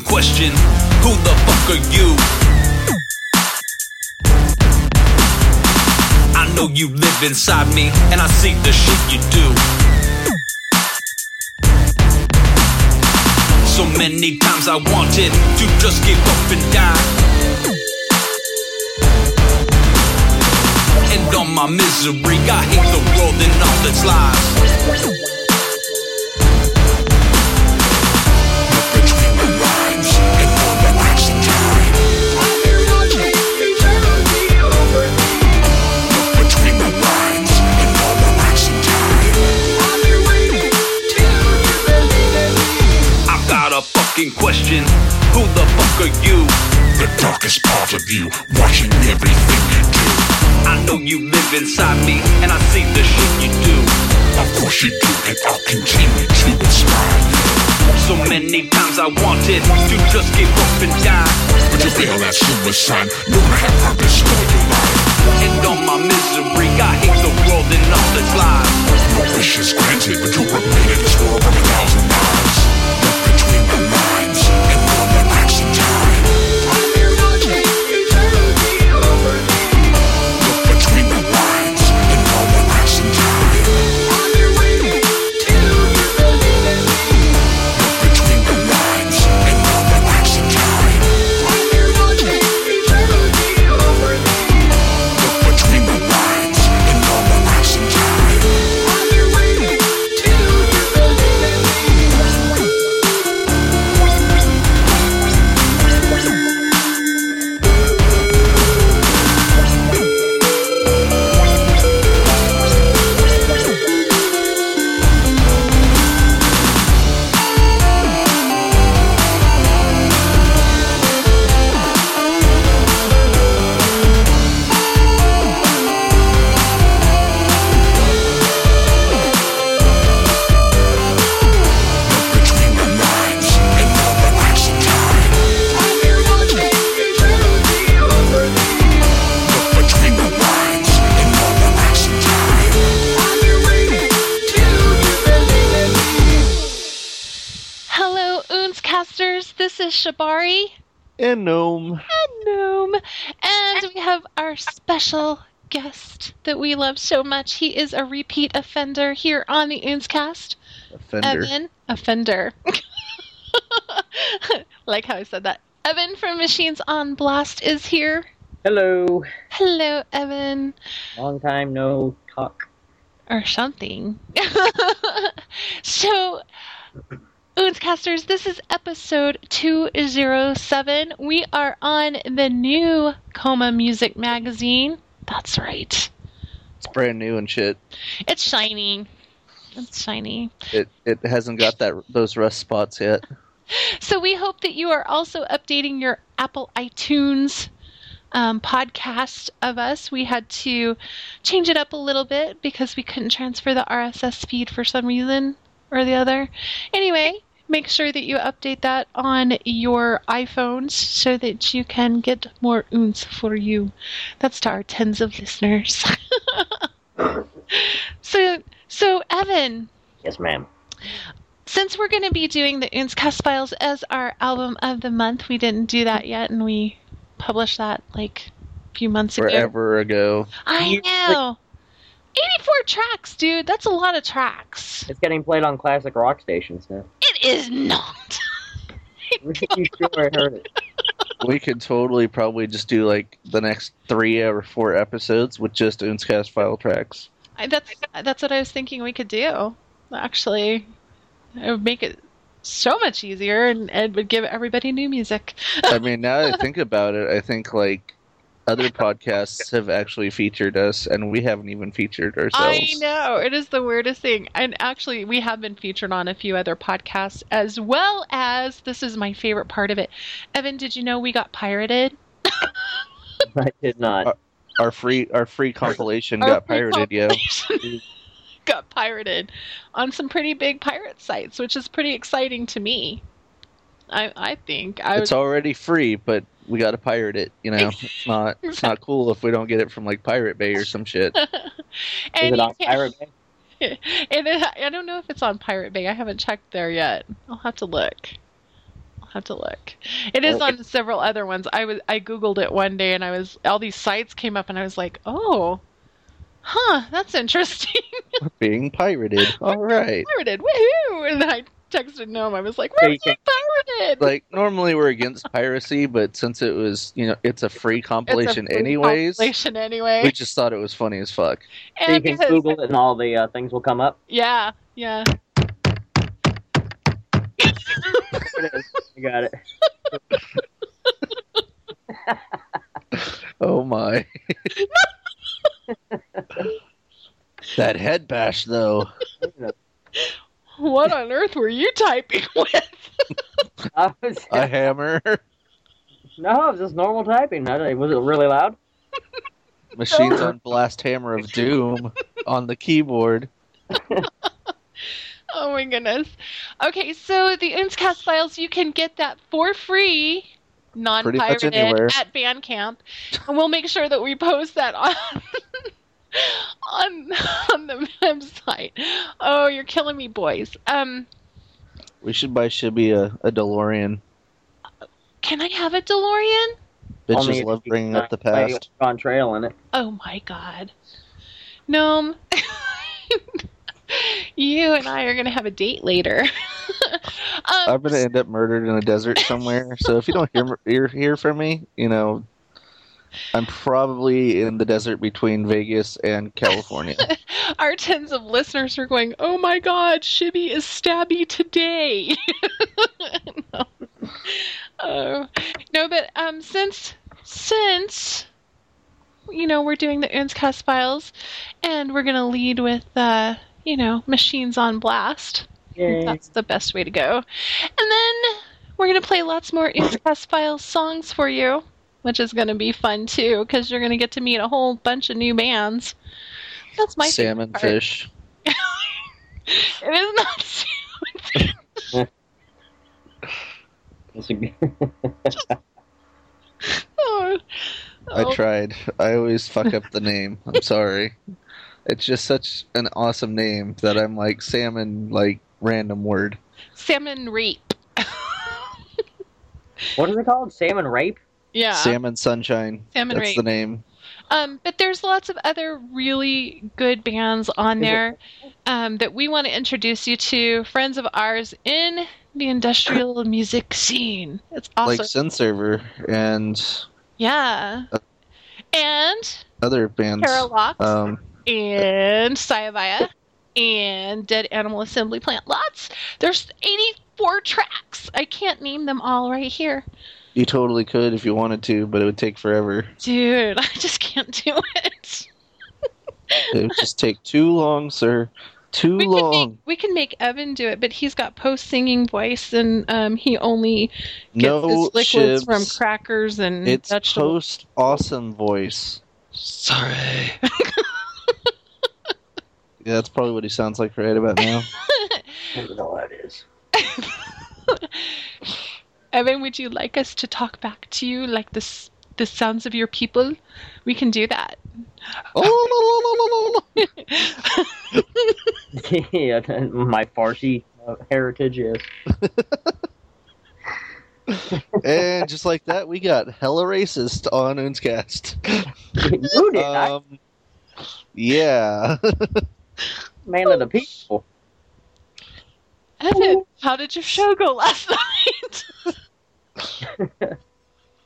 question. Who the fuck are you? I know you live inside me, and I see the shit you do. So many times I wanted to just give up and die. And all my misery, I hate the world and all its lies. Fucking question. Who the fuck are you? The darkest part of you, watching everything you do. I know you live inside me, and I see the shit you do. Of course you do, and I'll continue to inspire you. So many times I wanted to just give up and die. But you fail at suicide, no have purpose for your life. And all my misery, I hate the world and all its lies. No wish is granted, but you remain in this world for a thousand lives. Look between our special guest that we love so much. He is a repeat offender here on the Oontzcast. Offender. Evan, offender. like how I said that. Evan from Machines on Blast is here. Hello. Hello, Evan. Long time no talk. or something. so, Oontzcasters, this is episode 207. We are on the new Coma Music Magazine. That's right. It's brand new and shit. It's shiny. It's shiny. It it hasn't got that those rust spots yet. So, we hope that you are also updating your Apple iTunes um, podcast of us. We had to change it up a little bit because we couldn't transfer the RSS feed for some reason or the other. Anyway, make sure that you update that on your iPhones so that you can get more oons for you. That's to our tens of listeners. so, so Evan, Yes, ma'am. since we're going to be doing the Oontzcast Files as our album of the month, we didn't do that yet, and we published that like a few months ago. Forever ago. I You- know. 84 tracks, dude. That's a lot of tracks. It's getting played on classic rock stations now. It is not. Pretty sure I heard it. We could totally probably just do like the next three or four episodes with just Oontzcast file tracks. I, that's that's what I was thinking we could do. Actually, it would make it so much easier, and it would give everybody new music. I mean, now that I think about it, I think like other podcasts have actually featured us, and we haven't even featured ourselves. I know it is the weirdest thing, and actually, we have been featured on a few other podcasts as well as this is my favorite part of it. Evan, did you know we got pirated? I did not. Our free our free compilation Our got free pirated, yo. compilation got pirated on some pretty big pirate sites, which is pretty exciting to me. I I think I It's already free, but we got to pirate it. You know, it's not it's not cool if we don't get it from like Pirate Bay or some shit. Is and it on Pirate Bay? and it, I don't know if it's on Pirate Bay. I haven't checked there yet. I'll have to look. I'll have to look. It is on several other ones. I was I googled it one day and I was all these sites came up and I was like, "Oh. Huh, that's interesting." Being pirated. All right. pirated. Woohoo! And I texted Gnome. I was like, So "We're you pirated." Like normally we're against piracy, but since it was, you know, it's a free It's a compilation free anyways, compilation anyway. we just thought it was funny as fuck. So you and can because, Google it and all the uh, things will come up. yeah, yeah. There it is. You got it. Oh my. that head bash though. What on earth were you typing with? I was, A hammer. no, it was just normal typing. Was it really loud? Machines on blast hammer of doom on the keyboard. Oh my goodness. Okay, so the Oontzcast files, you can get that for free, non pirated, at Bandcamp. And we'll make sure that we post that on. On on the website. Oh, you're killing me, boys. Um, We should buy Shibby a, a DeLorean. can I have a DeLorean? Bitches Only love bringing up the past. On trail in it. Oh my god. Gnome. you and I are gonna have a date later. um, I'm gonna end up murdered in a desert somewhere. So if you don't hear hear, hear from me, you know, I'm probably in the desert between Vegas and California. our tens of listeners are going, "Oh my God, Shibby is stabby today." no. Oh no, but um, since since you know we're doing the Oontzcast files, and we're gonna lead with uh, you know, machines on blast. Yay. That's the best way to go. And then we're going to play lots more Oontzcast Files songs for you, which is going to be fun too, because you're going to get to meet a whole bunch of new bands. That's my Salmon favorite part. fish. It is not salmon. It's a- Oh. I Oh, tried. I always fuck up the name. I'm sorry. It's just such an awesome name that I'm like salmon like random word. salmon rape. what is it called? Salmon rape? Yeah. Salmon sunshine. Salmon That's the name. Um, but there's lots of other really good bands on there um, that we want to introduce you to. Friends of ours in the industrial music scene. It's awesome. Like Syn Server and yeah. And other bands. Paralox Um and Sayavaya and Dead Animal Assembly Plant. Lots. There's 84 tracks. I can't name them all right here. You totally could if you wanted to, but it would take forever. Dude, I just can't do it. It would just take too long, sir. Too we can long. make we can make Evan do it, but he's got post singing voice, and um, he only gets No his liquids shivs. from crackers and It's vegetables. post awesome voice. Sorry. yeah, that's probably what he sounds like right about now. I don't know what it is. Evan, would you like us to talk back to you like this? The sounds of your people. We can do that. oh, no, no, no, no, no. yeah, my Farsi uh, heritage is. and just like that, we got hella racist on Oontzcast. you did, I, Um, yeah. man of the people. Evan, how did your show go last night?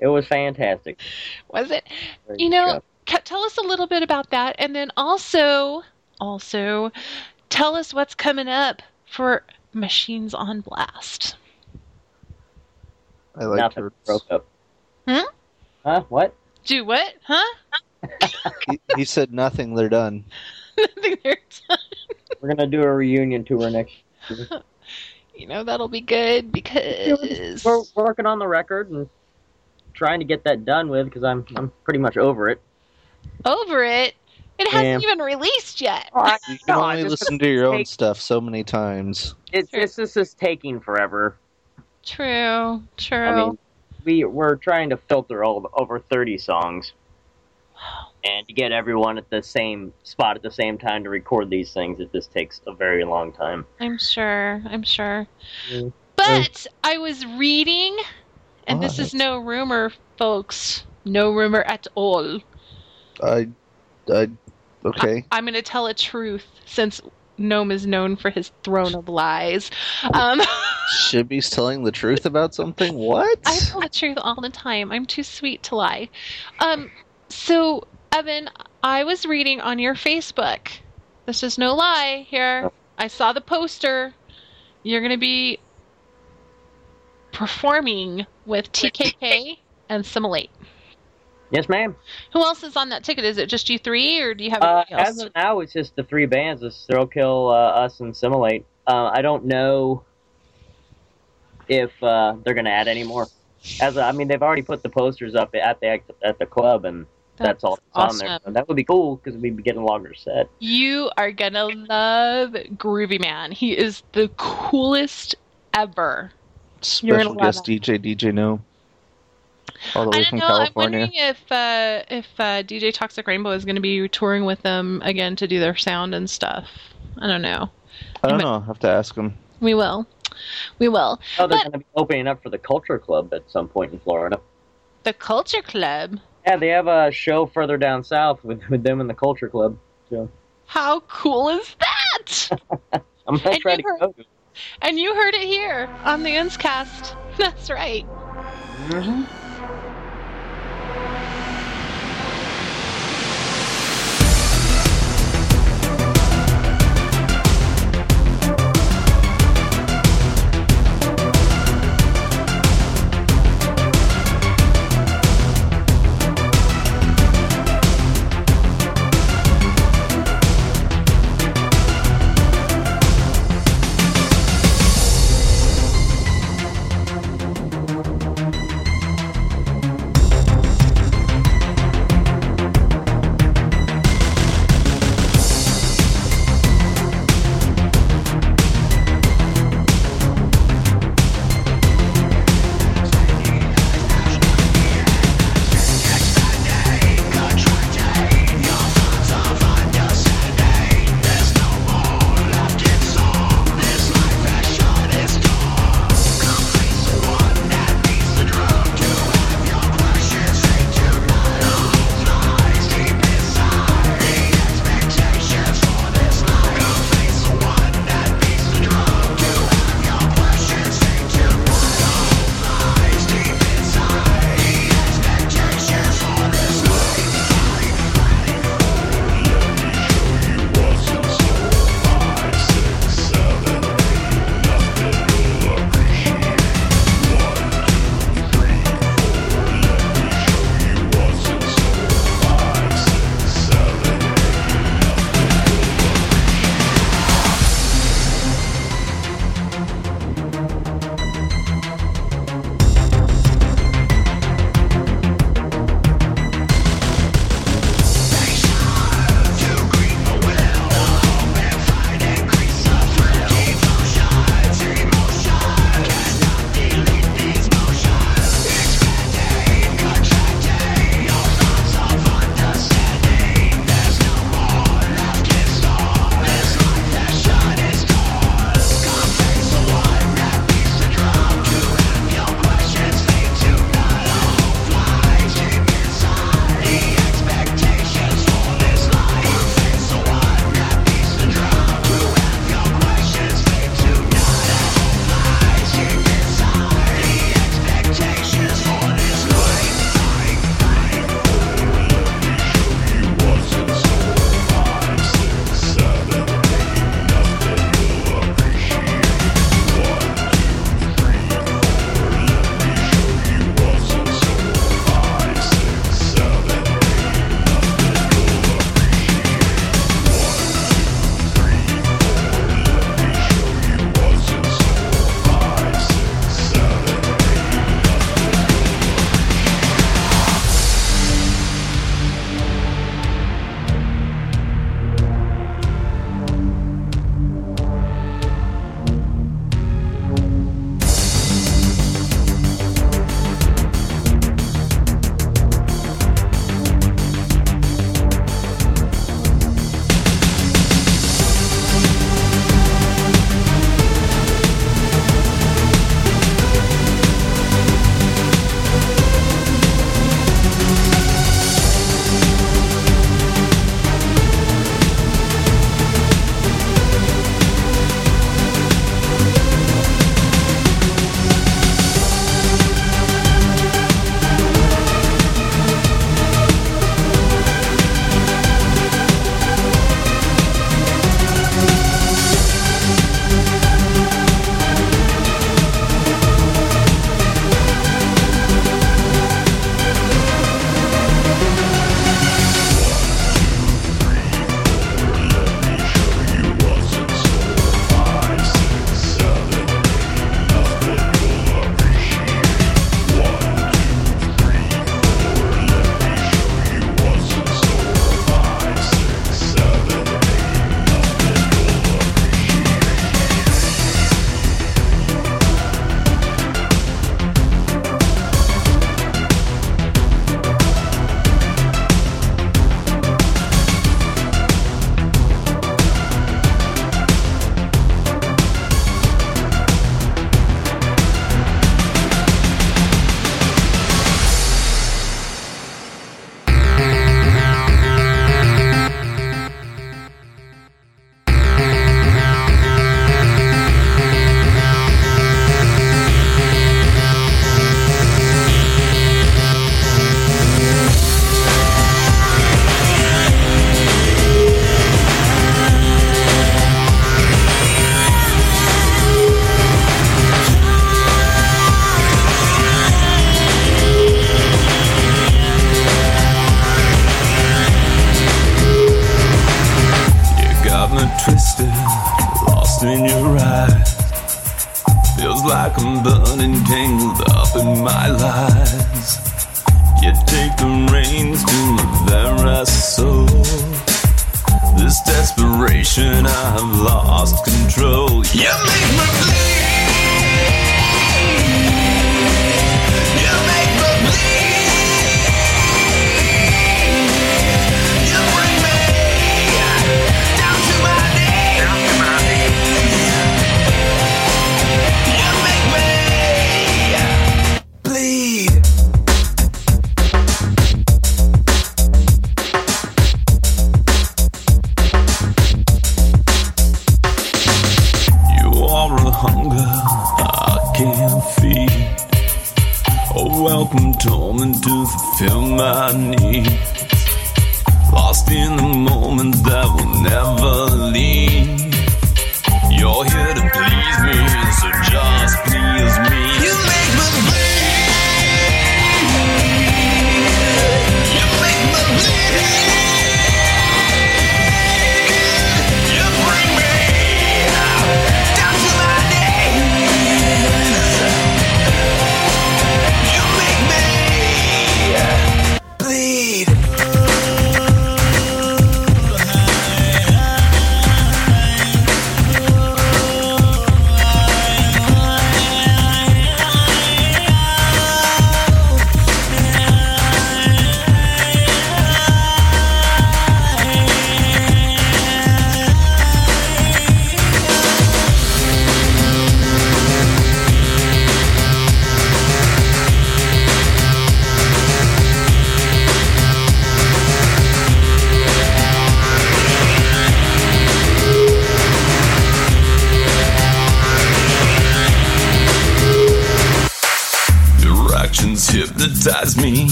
It was fantastic. Was it? Very You know, ca- tell us a little bit about that, and then also, also, tell us what's coming up for Machines on Blast. I like nothing her. broke up. Hmm? Huh? What? Do what? Huh? He, he said nothing, they're done. Nothing there. We're gonna do a reunion tour next. You know that'll be good because We're working on the record and trying to get that done with because I'm I'm pretty much over it. over it. It hasn't Yeah. even released yet. Oh, you can No, only it's listen to your own take- stuff so many times. It's Sure. it's just is taking forever. True. True. I mean, we we're trying to filter all over 30 songs, and to get everyone at the same spot at the same time to record these things, it just takes a very long time. I'm sure. I'm sure. Mm. But But I was reading, and this is no rumor, folks. No rumor at all. I, I, okay. I'm going to tell a truth since Gnome is known for his throne of lies. Um, Shibby's telling the truth about something. What? I tell the truth all the time. I'm too sweet to lie. Um, so, Evan, I was reading on your Facebook. This is no lie here. I saw the poster. You're going to be performing with TKK and Simulate. Yes, ma'am. Who else is on that ticket? Is it just you three, or do you have Uh, else? as of now, it's just the three bands: it's Thrill Kill, uh, us, and Simulate. Uh, I don't know if uh, they're going to add any more. As I mean, they've already put the posters up at the at the club, and that's, all that's on there. awesome. So that would be cool because we'd be getting a longer set. You are gonna love Groovie Mann. He is the coolest ever. You're Special gonna guest DJ DJ No. All the I way don't from know. I'm wondering if uh, if uh, DJ Toxic Rainbow is going to be touring with them again to do their sound and stuff. I don't know. I don't know. I'll have to ask him. We will. We will. Oh, they're But- going to be opening up for the Culture Club at some point in Florida. The Culture Club. Yeah, they have a show further down south with, with them in the Culture Club. So How cool is that? I'm gonna And try you to heard- go. and you heard it here on the Oontzcast. That's right. Mm-hmm.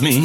Me.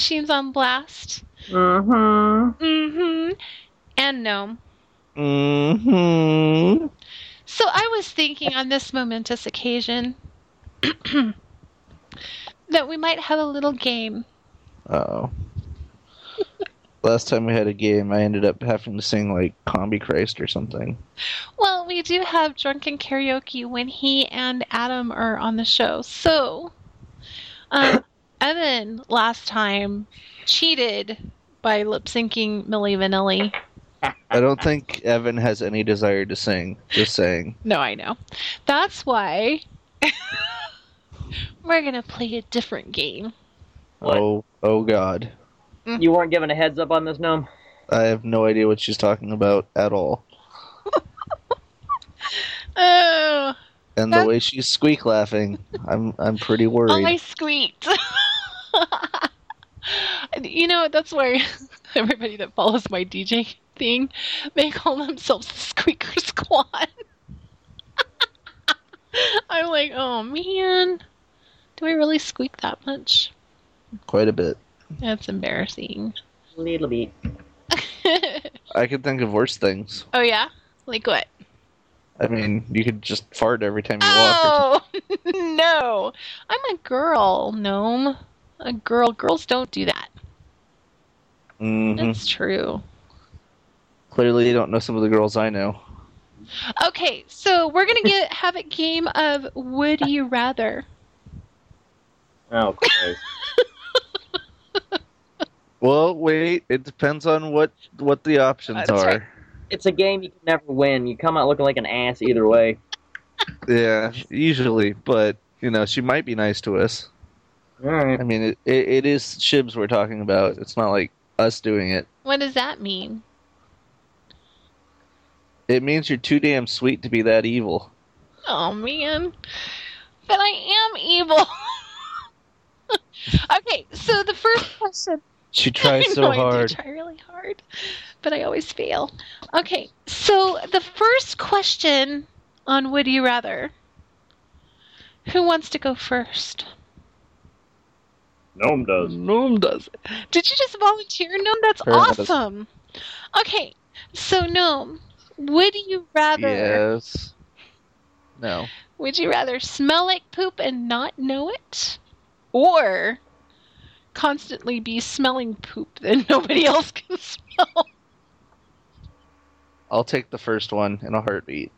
Machines on Blast. Mm-hmm. Mm-hmm. And Gnome. Mm-hmm. So I was thinking on this momentous occasion that we might have a little game. Oh. Last time we had a game, I ended up having to sing like Combichrist or something. Well, we do have drunken karaoke when he and Adam are on the show. So, um, Evan last time cheated by lip syncing Milli Vanilli. I don't think Evan has any desire to sing. Just saying. No, I know. That's why we're gonna play a different game. What? Oh, oh God. You weren't given a heads up on this, gnome. I have no idea what she's talking about at all. Oh, And the way she's squeak laughing, I'm I'm pretty worried. oh, I squeaked. you know, that's why everybody that follows my DJ thing, they call themselves the Squeaker Squad. I'm like, oh man, do I really squeak that much? Quite a bit. That's embarrassing. A little bit. I could think of worse things. oh yeah, like what? I mean, you could just fart every time you walk. Oh no, I'm a girl, gnome. A girl. Girls don't do that. hmm That's true. Clearly, you don't know some of the girls I know. Okay, so we're gonna get have a game of Would You Rather. Oh, Christ. Well, wait. It depends on what what the options That's are. right. It's a game you can never win. You come out looking like an ass either way. Yeah, usually, but you know, she might be nice to us. All right. I mean, it, it, it is Shibs we're talking about. It's not like us doing it. What does that mean? It means you're too damn sweet to be that evil. Oh man, but I am evil. okay, so the first question. She tries I so know I do hard. try really hard, but I always fail. Okay, so the first question on Would You Rather. Who wants to go first? Gnome does. Gnome does. Did you just volunteer, Gnome? That's Sure, that is- awesome. Okay, so Gnome, would you rather Yes. No. would you rather smell like poop and not know it, or constantly be smelling poop that nobody else can smell? I'll take the first one in a heartbeat.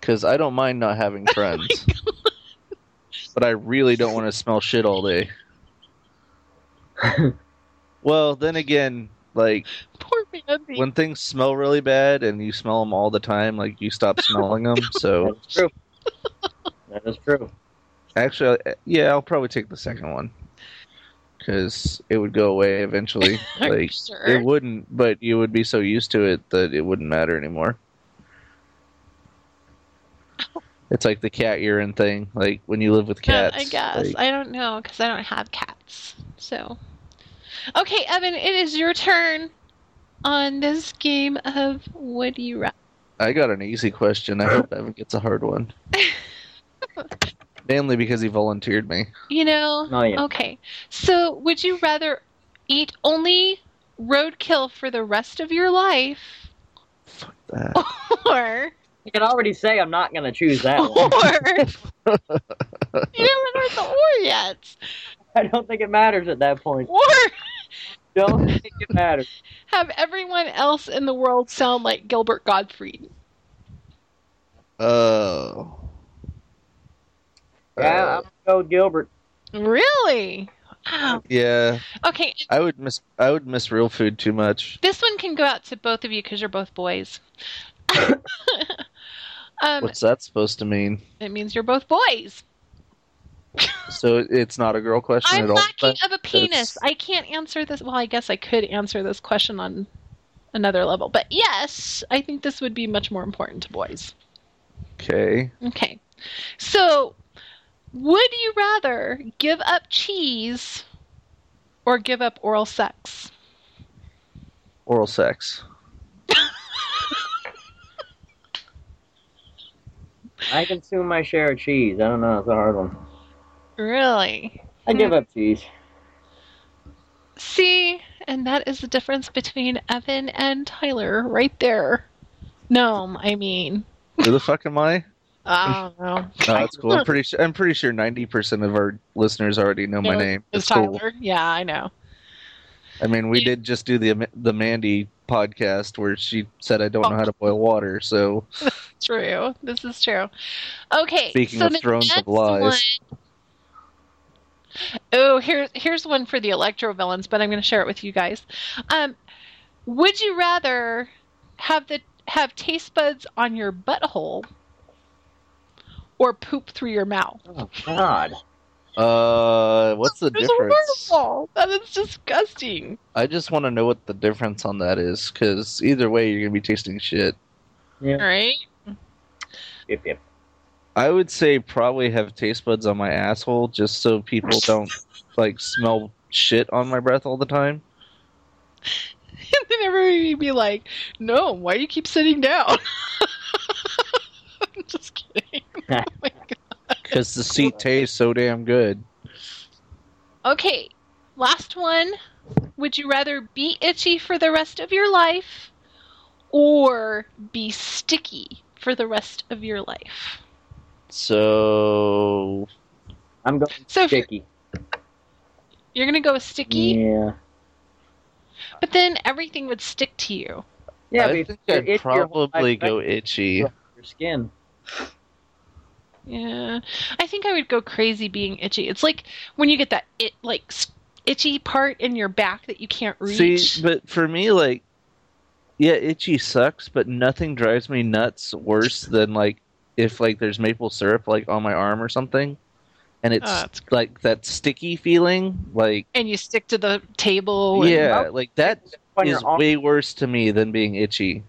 Because I don't mind not having friends. but I really don't want to smell shit all day. well, then again, like, Poor Mandy. when things smell really bad and you smell them all the time, like, you stop smelling them. So, That's true. that is true. Actually, uh, yeah, I'll probably take the second one. Because it would go away eventually. Like, sure? It wouldn't, but you would be so used to it that it wouldn't matter anymore. It's like the cat urine thing. Like when you live with cats. I guess. like- I don't know because I don't have cats. So, okay, Evan, it is your turn on this game of Would You Rather. I got an easy question. I hope Evan gets a hard one. Mainly because he volunteered me. You know? Oh yeah. Okay. So, would you rather eat only roadkill for the rest of your life, Fuck That. or I can already say I'm not gonna choose that or one. you haven't heard the or yet, I don't think it matters at that point. or Don't think it matters. have everyone else in the world sound like Gilbert Gottfried? Oh. Yeah, Uh, I'm gonna go with Gilbert. Really? Wow. yeah. Okay, I would miss. I would miss real food too much. This one can go out to both of you because you're both boys. um, What's that supposed to mean? it means you're both boys. So it's not a girl question I'm at all. I'm lacking of a penis. it's- I can't answer this. Well, I guess I could answer this question on another level, but yes, I think this would be much more important to boys. Okay. Okay, so would you rather give up cheese or give up oral sex? Oral sex. I consume my share of cheese. I don't know. It's a hard one. Really? I give up cheese. See, and that is the difference between Evan and Tyler right there. No, I mean, Who the fuck am I? I don't know. No, that's cool. I'm pretty sure. I'm pretty sure 90% of our listeners already know my name. It's cool. Tyler? Yeah, I know. I mean, we did just do the the Mandy podcast where she said I don't know how to boil water. So True. This is true. Okay. Speaking so of thrones of lies. one- Oh, here, here's one for the Elektro Villains, but I'm going to share it with you guys. Um, would you rather have the have taste buds on your butthole or poop through your mouth? Oh God. uh, what's the It's difference? horrible. That is disgusting. I just want to know what the difference on that is, because either way, you're gonna be tasting shit. Yeah. All right. Yep, yep. I would say probably have taste buds on my asshole, just so people don't like smell shit on my breath all the time. And then everybody would be like, "No, why do you keep sitting down?" I'm just kidding. Oh. Because the seat tastes so damn good. Okay, last one. Would you rather be itchy for the rest of your life or be sticky for the rest of your life? So I'm going So if you're, sticky. you're going to go with sticky, Yeah. but then everything would stick to you. Yeah, I think I'd itchy your whole probably life, go right? itchy. Your skin. Yeah. I think I would go crazy being itchy. It's like when you get that it like itchy part in your back that you can't reach. See, but for me, like, yeah, itchy sucks, but nothing drives me nuts worse than like if like there's maple syrup like on my arm or something, and it's Oh, like that sticky feeling. Like, and you stick to the table. and- yeah, like that On is your arm. way worse to me than being itchy.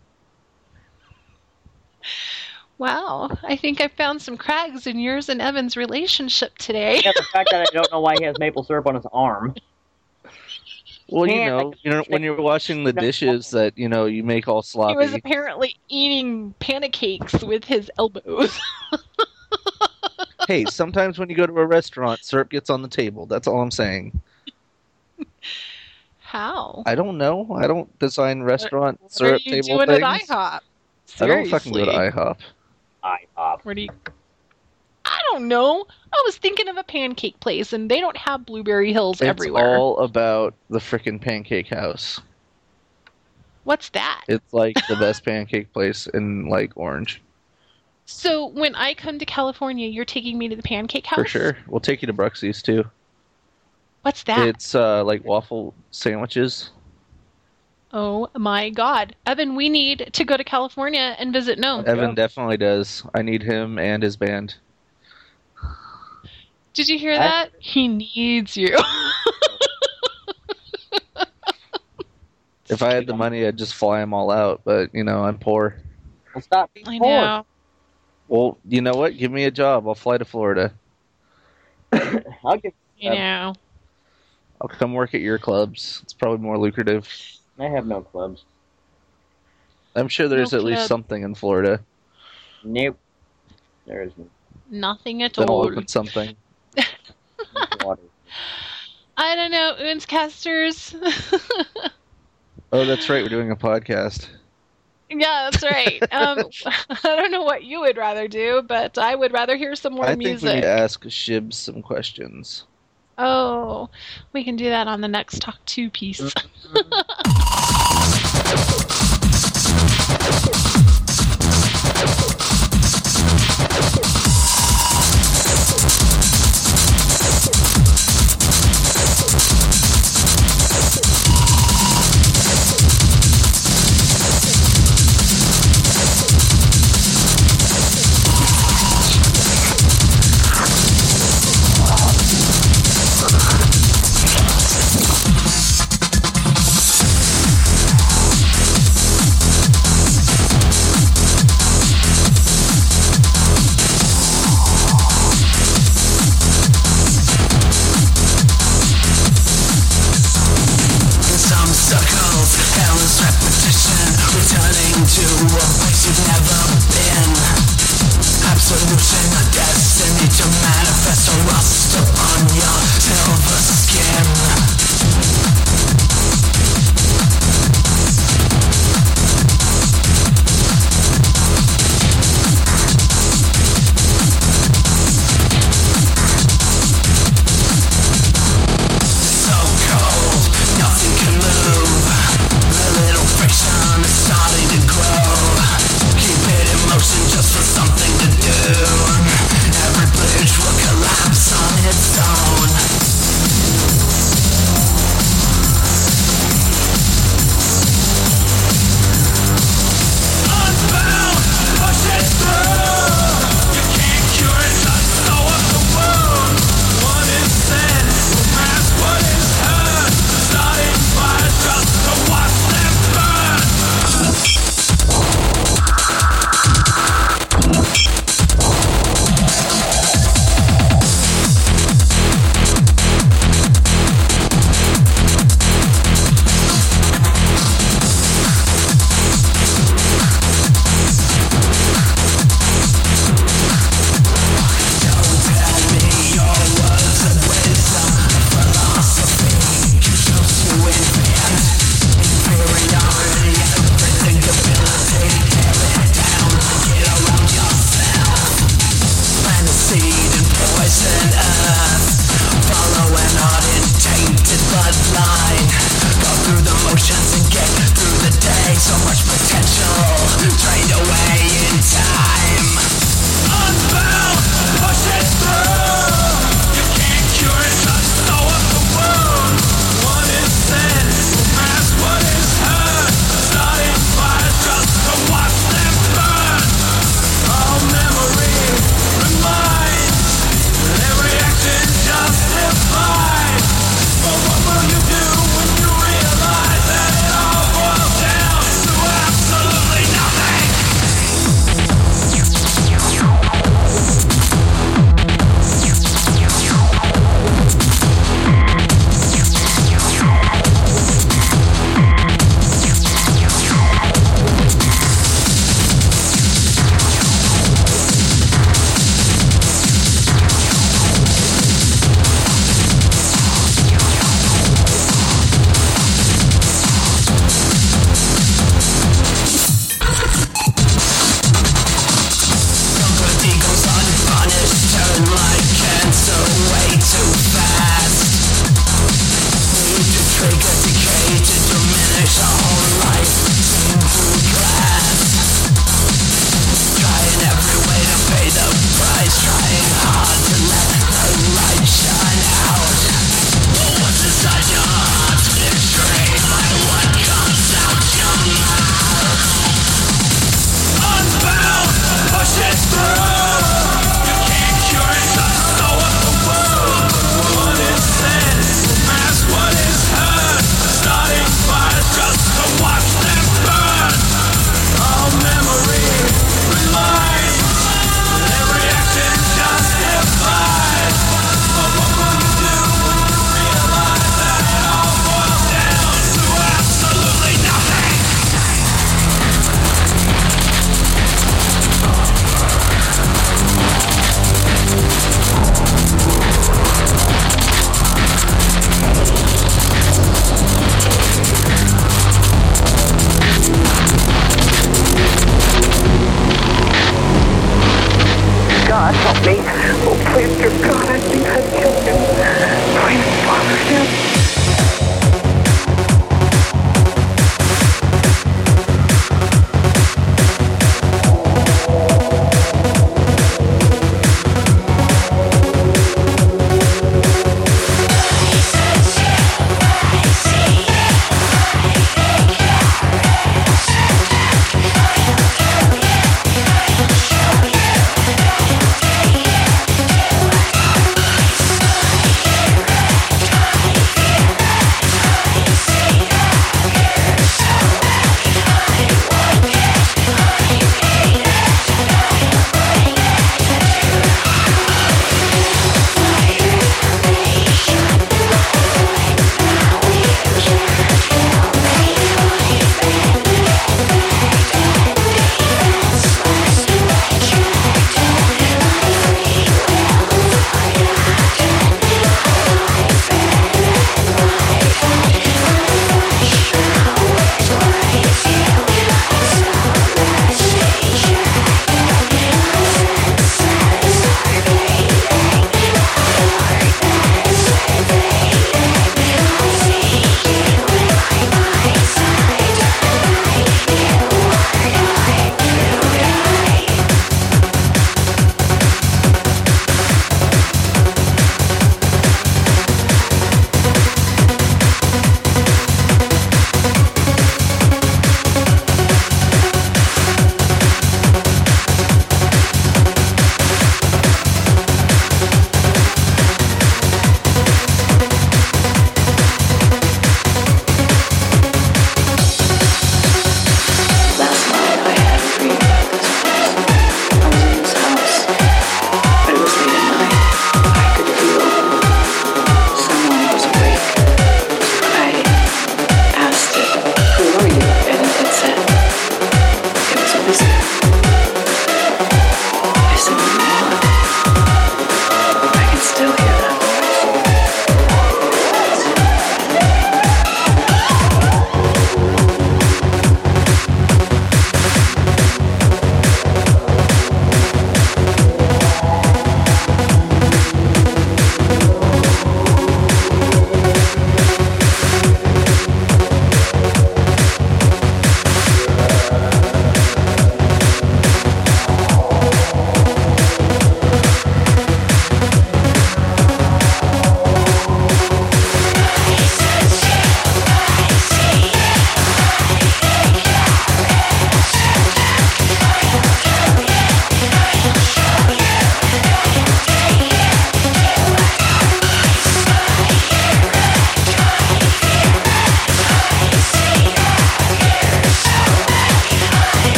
Wow, I think I found some crags in yours and Evan's relationship today. Yeah, the fact that I don't know why he has maple syrup on his arm. Well, you know, you know when you're washing the dishes that you know you make all sloppy. He was apparently eating pancakes with his elbows. hey, sometimes when you go to a restaurant, syrup gets on the table. That's all I'm saying. How? I don't know. I don't design restaurant what are syrup you table doing things. at IHOP? I don't fucking go to IHOP. IHOP. Where do you? I don't know. I was thinking of a pancake place, and they don't have blueberry hills It's everywhere. It's all about the frickin' pancake house. What's that? It's like the best pancake place in like Orange. So when I come to California, you're taking me to the pancake house For sure. We'll take you to Bruxie's too. What's that? It's uh like waffle sandwiches. Oh my God, Evan, we need to go to California and visit Gnome. Evan definitely does. I need him and his band. Did you hear I- that? He needs you. If I had the money, I'd just fly them all out. But you know, I'm poor. Well, stop being I poor. know. Well, you know what? Give me a job. I'll fly to Florida. I'll give. I know. I'll come work at your clubs. It's probably more lucrative. I have no clubs. I'm sure there's No at least club. something in Florida. Nope. There is no Nothing at Then I'll all. open something. water. I don't know, Oontzcasters. Oh, that's right. We're doing a podcast. yeah, that's right. Um, I don't know what you would rather do, but I would rather hear some more I think we need music. to ask Shibs some questions. Oh, we can do that on the next Talk 2 piece. Mm-hmm.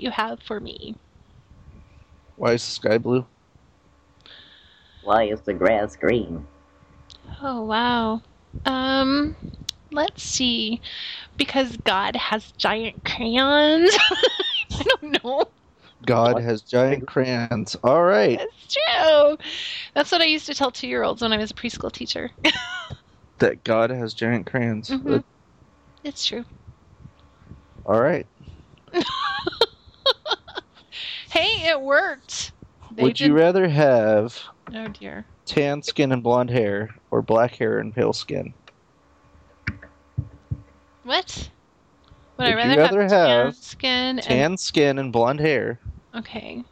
that you have for me? Why is the sky blue? Why is the grass green? Oh wow. Um, let's see. Because God has giant crayons. I don't know. God What? has giant crayons. All right. That's true. That's what I used to tell two-year-olds when I was a preschool teacher. That God has giant crayons. Mhm. it's true. All right. Hey, it worked. They Would you did- rather have Oh dear. tan skin and blonde hair or black hair and pale skin? What? Would, Would I you rather, rather have, tan have skin and Tan skin and blonde hair okay?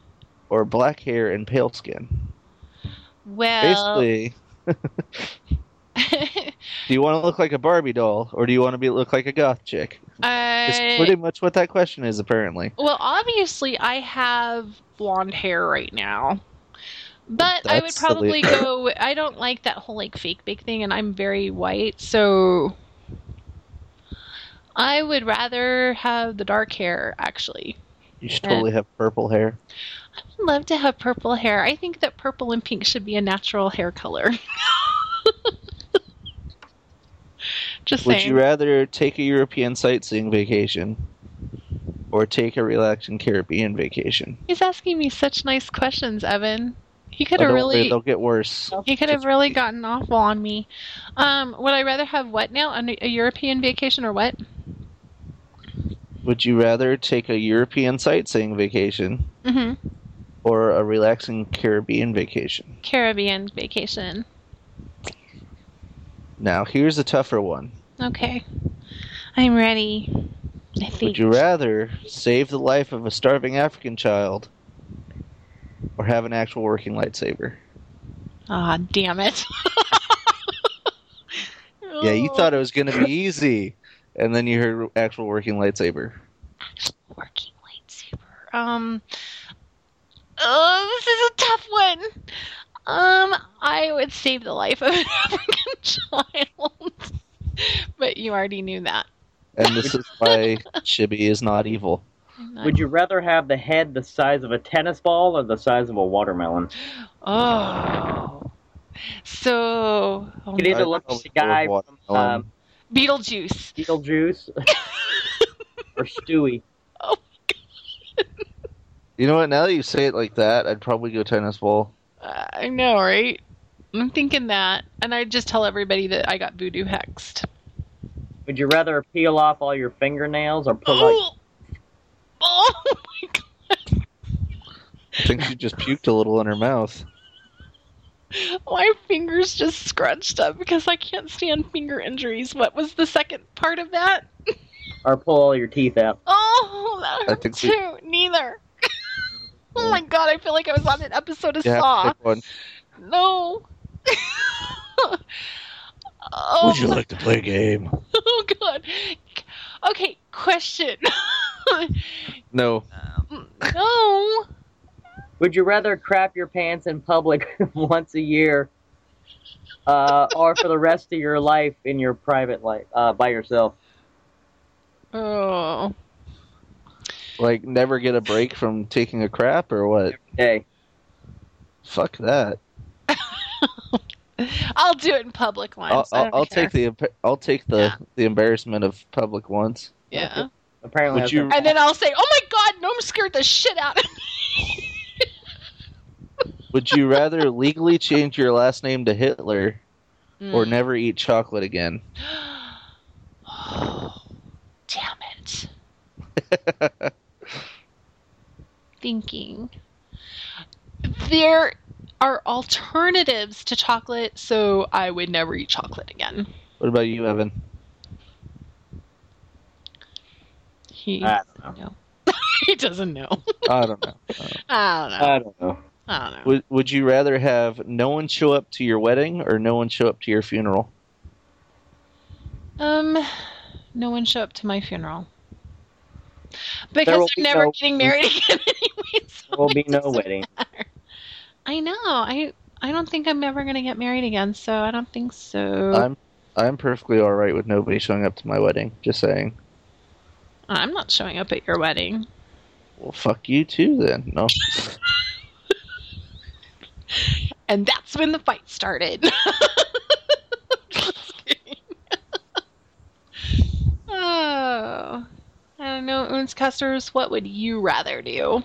or black hair and pale skin? Well, Basically, do you want to look like a Barbie doll or do you want to be look like a goth chick? It's uh, pretty much what that question is apparently. well, obviously, I have blonde hair right now, but I would That's silly. probably go. I don't like that whole like fake big thing, and I'm very white, so I would rather have the dark hair. Actually, You should uh, totally have purple hair. I'd love to have purple hair. I think that purple and pink should be a natural hair color. Just Would saying. you rather take a European sightseeing vacation or take a relaxing Caribbean vacation? He's asking me such nice questions, Evan. He could Oh, have don't worry, really they'll get worse. he could have really gotten awful on me. Um, would I rather have what now? A, a European vacation or what? Would you rather take a European sightseeing vacation hmm or a relaxing Caribbean vacation? Caribbean vacation. Now, here's a tougher one. Okay. I'm ready. I think. Would you rather save the life of a starving African child or have an actual working lightsaber? Ah, damn it. Yeah, you thought it was going to be easy, and then you heard actual working lightsaber. Actual working lightsaber. Um. Oh, this is a tough one. Um, I would save the life of an African child, but you already knew that. And this is why Chibi is not evil. Not- Would you rather have the head the size of a tennis ball or the size of a watermelon? Oh. So, oh You could either I'd look probably like the guy from um, Beetlejuice. Beetlejuice or Stewie. Oh You know what? Now that you say it like that, I'd probably go tennis ball. Uh, I know, right? I'm thinking that, and I'd just tell everybody that I got voodoo hexed. Would you rather peel off all your fingernails or pull out? Oh, oh my god! I think she just puked a little in her mouth. My fingers just scrunched up because I can't stand finger injuries. What was the second part of that? Or pull all your teeth out? Oh, that I think too. we- Neither. oh my god! I feel like I was on an episode of You have to Saw. pick one. No. Oh, Would you like to play a game? oh god. Okay, question. No. no. Would you rather crap your pants in public once a year, uh, or for the rest of your life in your private life uh, by yourself? Oh. Like, never get a break from taking a crap or what? Hey, Fuck that. I'll do it in public I'll, once. I I'll, I'll take the I'll take the Yeah. the embarrassment of public once. Yeah. apparently, Would you- And then I'll say, "Oh my God, Gnome scared the shit out of me." Would you rather legally change your last name to Hitler or Mm. never eat chocolate again? Oh, damn it! Thinking there are alternatives to chocolate, so I would never eat chocolate again. What about you, Evan? He I don't know. he doesn't know. I don't know. I don't know. I don't know. I don't know. Would Would you rather have no one show up to your wedding or no one show up to your funeral? Um, no one show up to my funeral because I'm be never no- getting married again anyway. So There will be no wedding. matter. I know. I I don't think I'm ever gonna get married again, so I don't think so. I'm I'm perfectly all right with nobody showing up to my wedding. Just saying. I'm not showing up at your wedding. Well, fuck you too then. No. And that's when the fight started. Oh. I don't know, Oontzcasters, what would you rather do?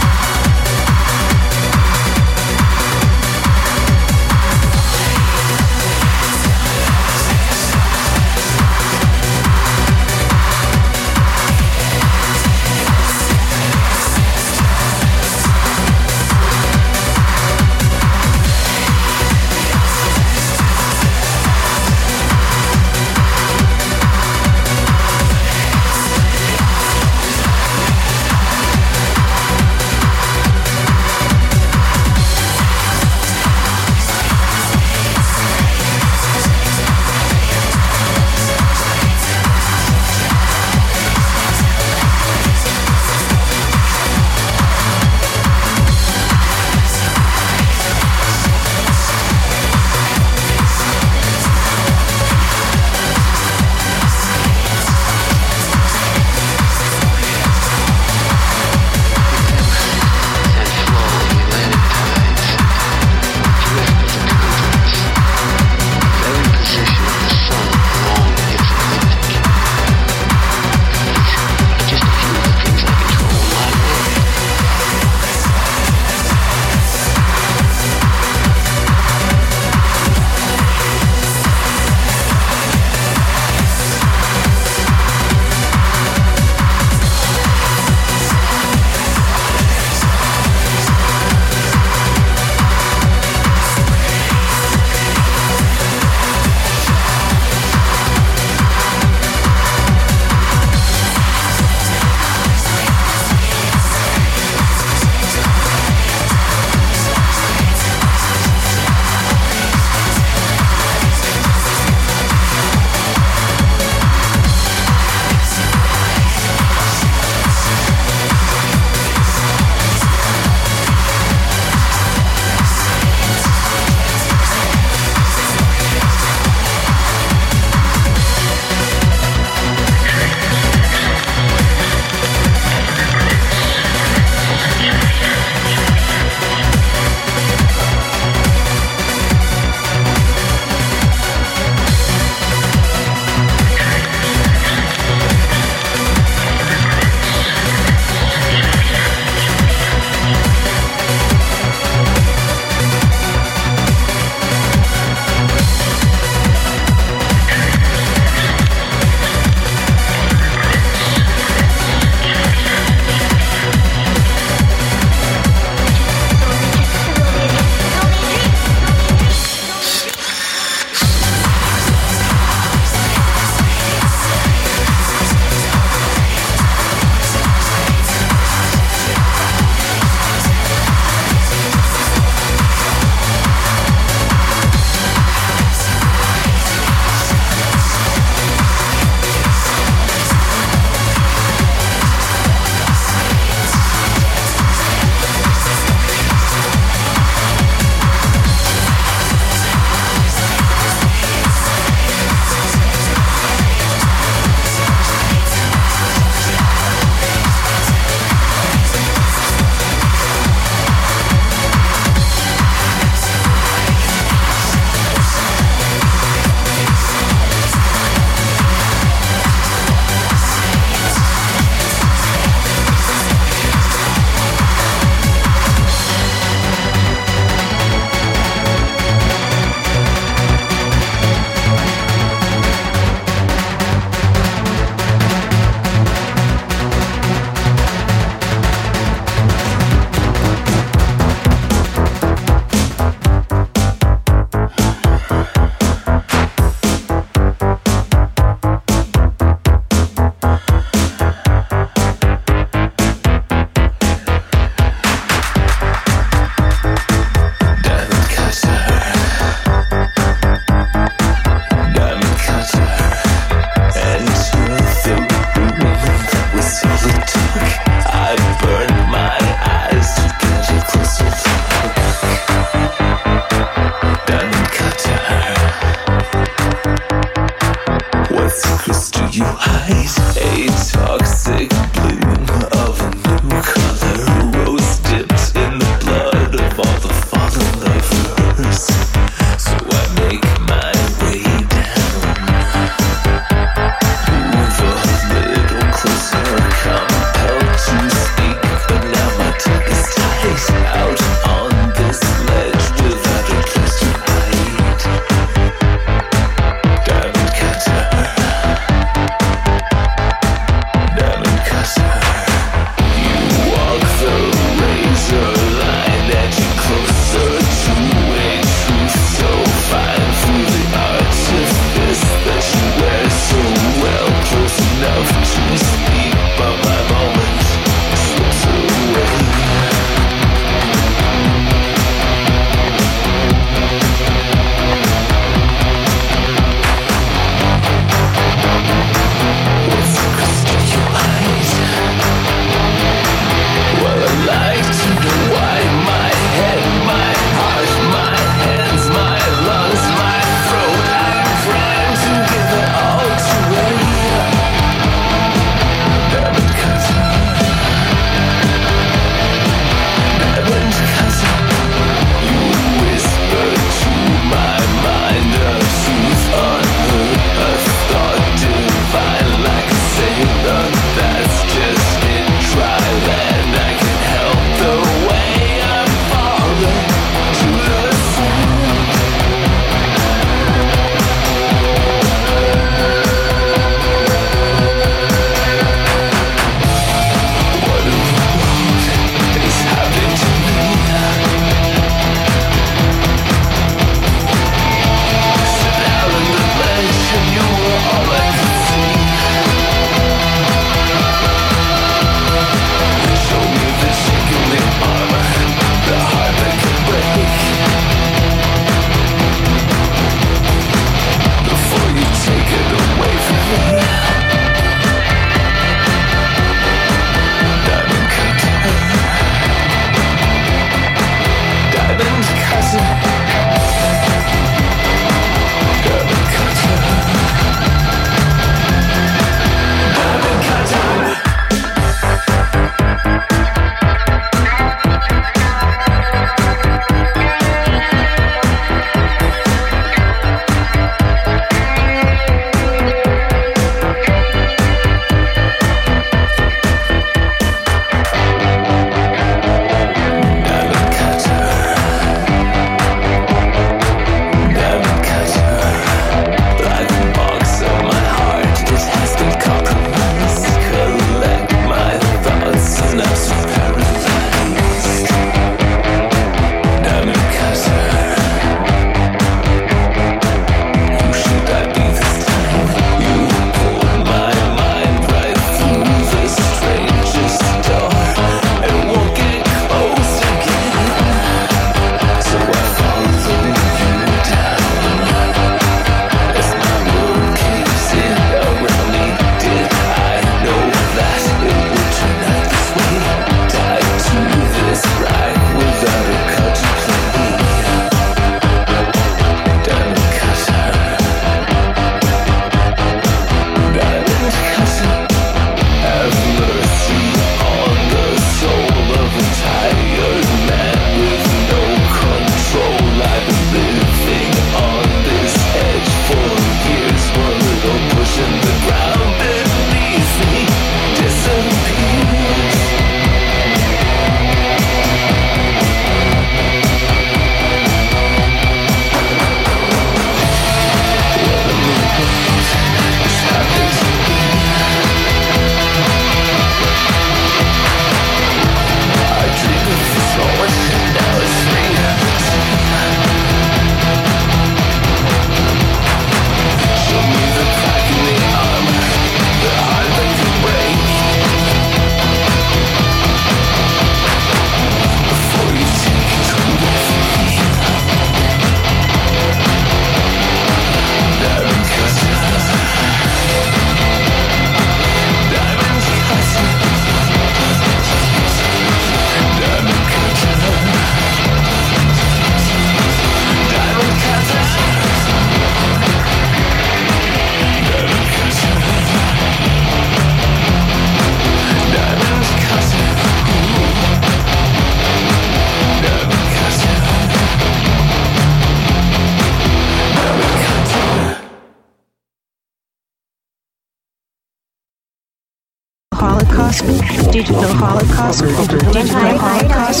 Holocaust, digital holocaust,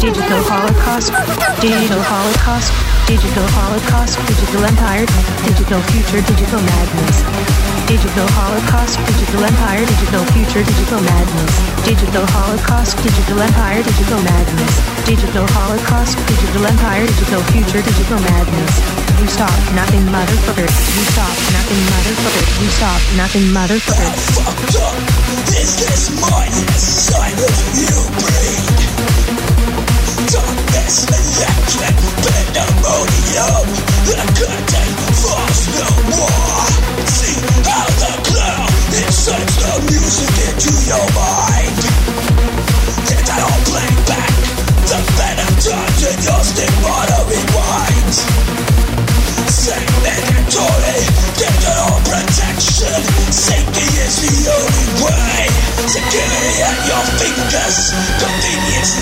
digital holocaust, digital holocaust, digital holocaust, digital empire, digital future, digital madness. Digital holocaust, digital empire, digital future, digital madness. Digital holocaust, digital empire, digital madness. Digital holocaust, digital empire, digital future, digital madness. You stop nothing, motherfucker. You stop nothing, motherfucker. You stop nothing, motherfucker. up is this mindless silence you breathe? Darkness, electric, pandemonium, turns in your stigmata digital protection. Safety is the only way. At your fingers.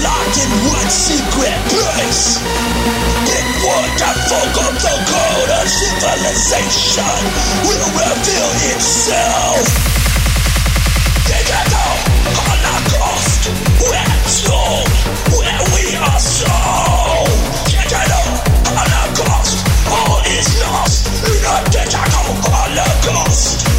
Locked in one secret place. Of the code civilization will reveal itself. Told where we are sold. Is lost in a digital Holocaust.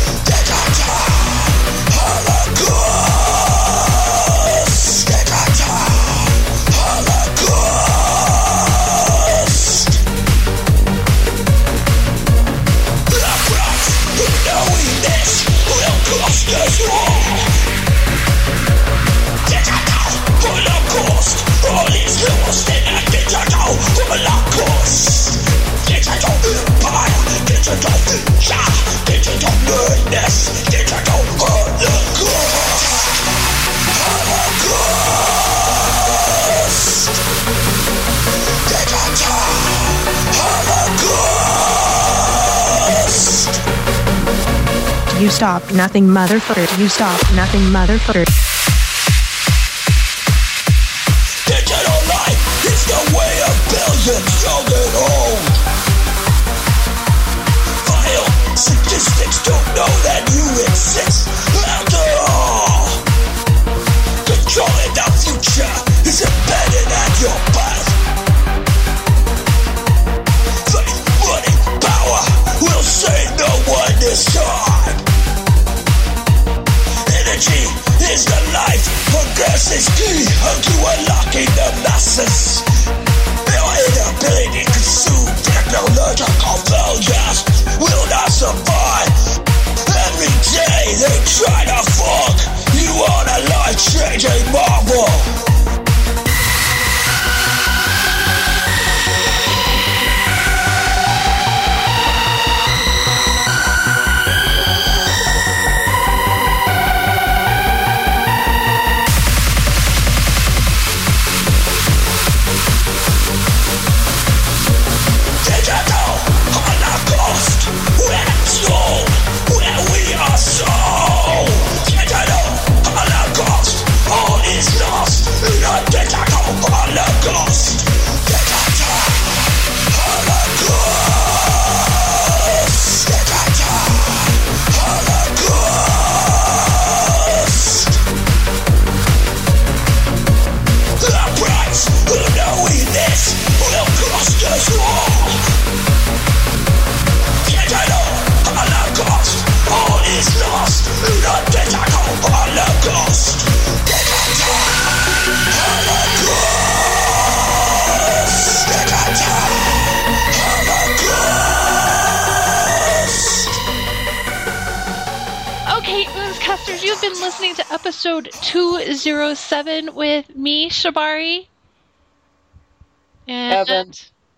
You stop nothing, motherfucker. You stop nothing, motherfucker. 207 with me, Shibari. And uh, Evan.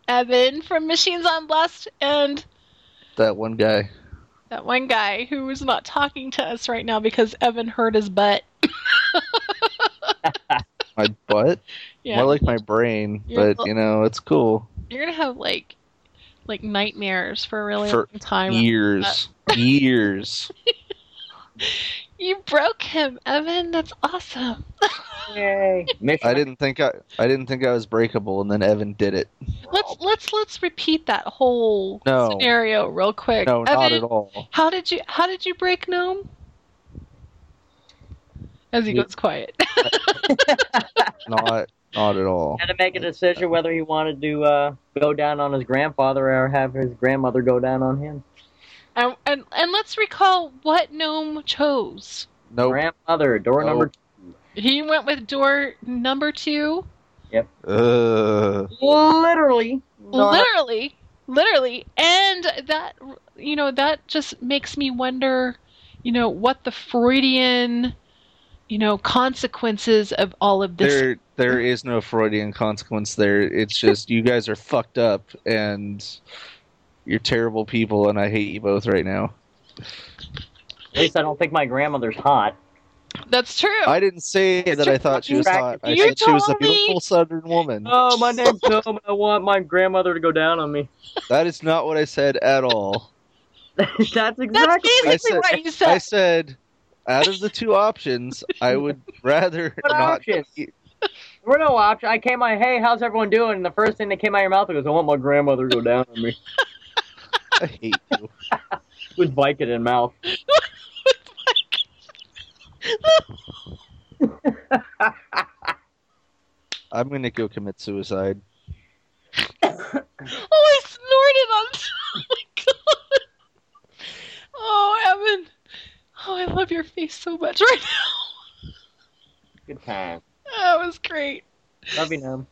Evan from Machines on Blast, and That one guy. that one guy who is not talking to us right now because Evan hurt his butt. My butt? Yeah. More like my brain, Your but you know, it's cool. You're gonna have like like nightmares for a really For long time. years. Uh, years. You broke him, Evan. That's awesome. Yay. Mission I didn't think I I didn't think I was breakable and then Evan did it. Let's let's let's repeat that whole No. scenario real quick. No, not at all. How did you how did you break Gnome? as he Yeah. goes quiet. Not not at all. Had to make a decision whether he wanted to uh, go down on his grandfather or have his grandmother go down on him. And, and and let's recall what gnome chose. Nope. Grandmother, door Nope. number He went with door number two. Uh, literally. not- literally literally and that you know that just makes me wonder you know what the freudian you know consequences of all of this there there is no Freudian consequence there. It's just you guys are fucked up and you're terrible people, and I hate you both right now. At least I don't think my grandmother's hot. that's true I didn't say that I thought she was hot. I You said she was a told me- beautiful Southern woman. Oh, my name's Tom. and I want my grandmother to go down on me. That is not what I said at all. That's that's exactly. basically I said- what you I said said, out of the two options, I would rather What not. options? There were no options. I came on, hey, how's everyone doing? And the first thing that came out of your mouth was, I want my grandmother to go down on me. I hate you. With Vicodin in mouth. I'm gonna go commit suicide. oh i snorted on oh my god oh evan oh i love your face so much right now Good time. that was great Love you, Nam.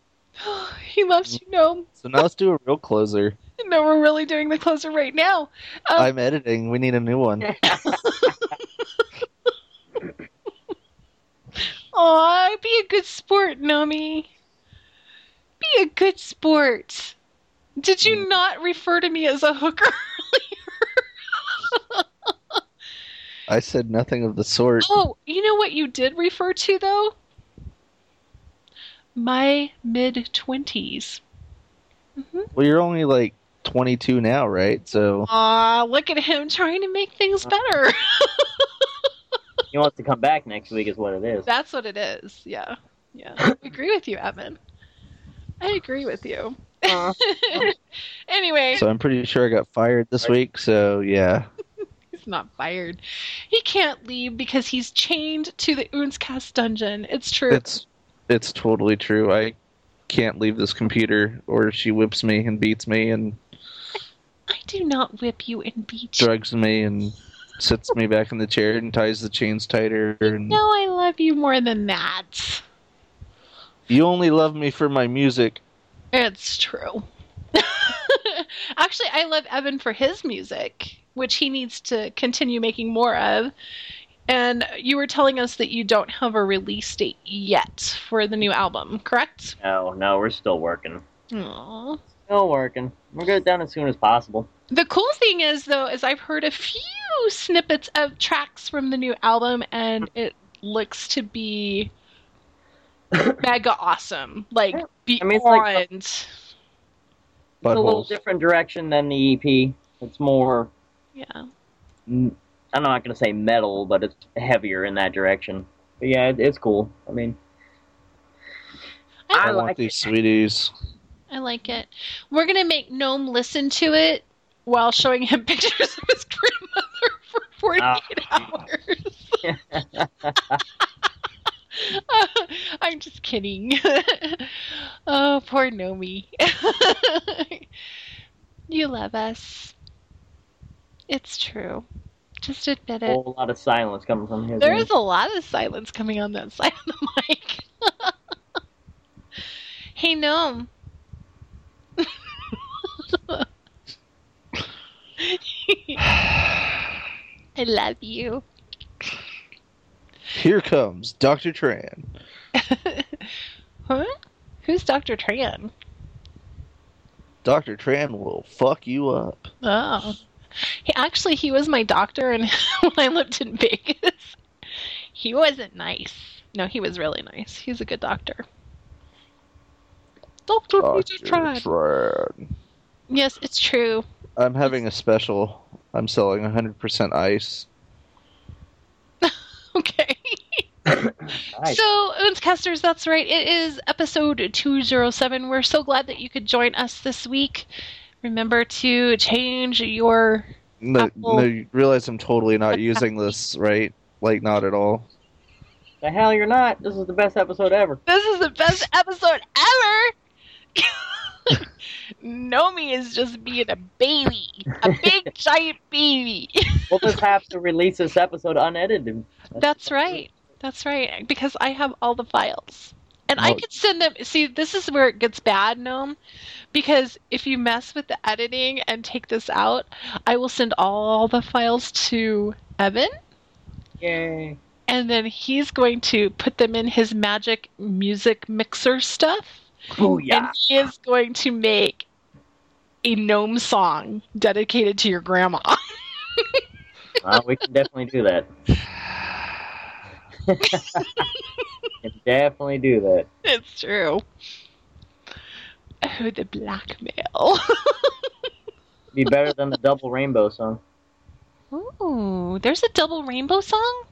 he loves you no So now let's do a real closer. no we're really doing the closer right now um, I'm editing. We need a new one. Aw, be a good sport, Nomi. Be a good sport. Did you not refer to me as a hooker? I said nothing of the sort. oh, you know what you did refer to, though? My mid 20s. Well, you're only like 22 now, right? So Aw, look at him trying to make things better. He wants to come back next week, is what it is. That's what it is. Yeah. Yeah. I agree with you, Evan. I agree with you. Uh. anyway. so I'm pretty sure I got fired this week. So yeah, He's not fired. He can't leave because he's chained to the Oontzcast dungeon. It's true. it's it's totally true. I can't leave this computer, or she whips me and beats me and I do not whip you and beat you. drugs me and sits me back in the chair and ties the chains tighter. And No, I love you more than that. you only love me for my music. It's true. Actually, I love Evan for his music, which he needs to continue making more of. And you were telling us that you don't have a release date yet for the new album, correct? No, no, we're still working. Aww. Still working. We'll get it done as soon as possible. The cool thing is, though, is I've heard a few snippets of tracks from the new album, and it looks to be mega awesome. Like beyond. I mean, it's like- It's a little different direction than the EP. It's more, yeah. I'm not going to say metal, but it's heavier in that direction. But yeah, it, it's cool. I mean, I, I want like these sweeties. I like it. We're gonna make Gnome listen to it while showing him pictures of his grandmother for 48 ah. hours. I'm just kidding. oh, poor Nomi. you love us. It's true. Just admit it. a it. whole lot of silence coming from his There is a lot of silence coming on that side of the mic. hey, Gnome. I love you. Here comes Dr. Tran. huh? Who's Dr. Tran? Dr. Tran will fuck you up. Oh. He, actually, he was my doctor and when I lived in Vegas. He wasn't nice. No, he was really nice. He's a good doctor. Dr. Peter Dr. Tran. Tran. Yes, it's true. I'm having a special. I'm selling 100% ice. Okay. Nice. So, Oontzcasters, that's right. It is episode 207. We're so glad that you could join us this week. Remember to change your. No, Apple. no, you realize I'm totally not using this, right? Like, not at all. The hell you're not. This is the best episode ever. This is the best episode ever. Nomi is just being a baby, a big giant baby. We'll just have to release this episode unedited. That's right. That's right. Because I have all the files. And I Oh. could send them. See, this is where it gets bad, Gnome. Because if you mess with the editing and take this out, I will send all the files to Evan. Yay. And then he's going to put them in his magic music mixer stuff. Oh yeah. And he is going to make a gnome song dedicated to your grandma. Well, we can definitely do that. can definitely do that. it's true. Oh, the blackmail. Be better than the double rainbow song. Ooh, there's a double rainbow song?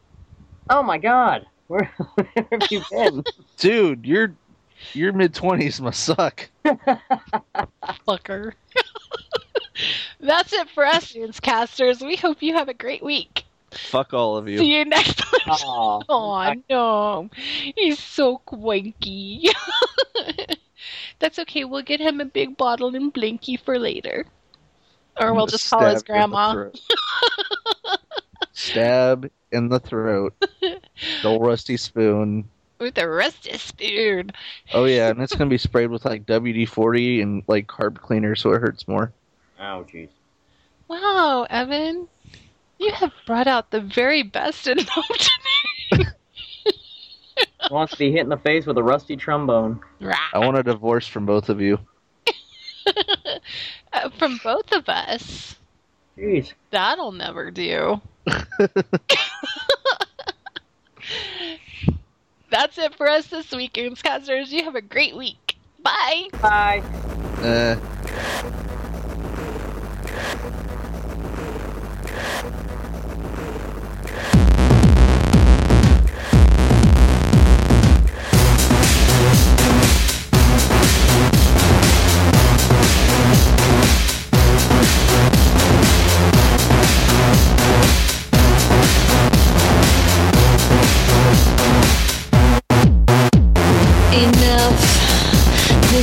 Oh my god. Where, where have you been? Dude, your your mid twenties must suck. Fucker. That's it for us, casters. We hope you have a great week. Fuck all of you. See you next week. Aw. Oh no, he's so quinky. That's okay. We'll get him a big bottle and blinky for later, or we'll just call his Stab in grandma. Stab in the throat. The old rusty spoon. with a rusty spoon. Oh yeah, and it's gonna be sprayed with like WD forty and like carb cleaner, so it hurts more. Oh jeez. Wow, Evan, you have brought out the very best in Gnome today. Wants to be hit in the face with a rusty trombone. I want a divorce from both of you. Uh, From both of us, Jeez. that'll never do. That's it for us this week, Gamescasters. You have a great week. Bye. Bye. Uh,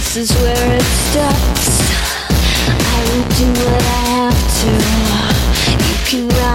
This is where it stops. I will do what I have to. You can rot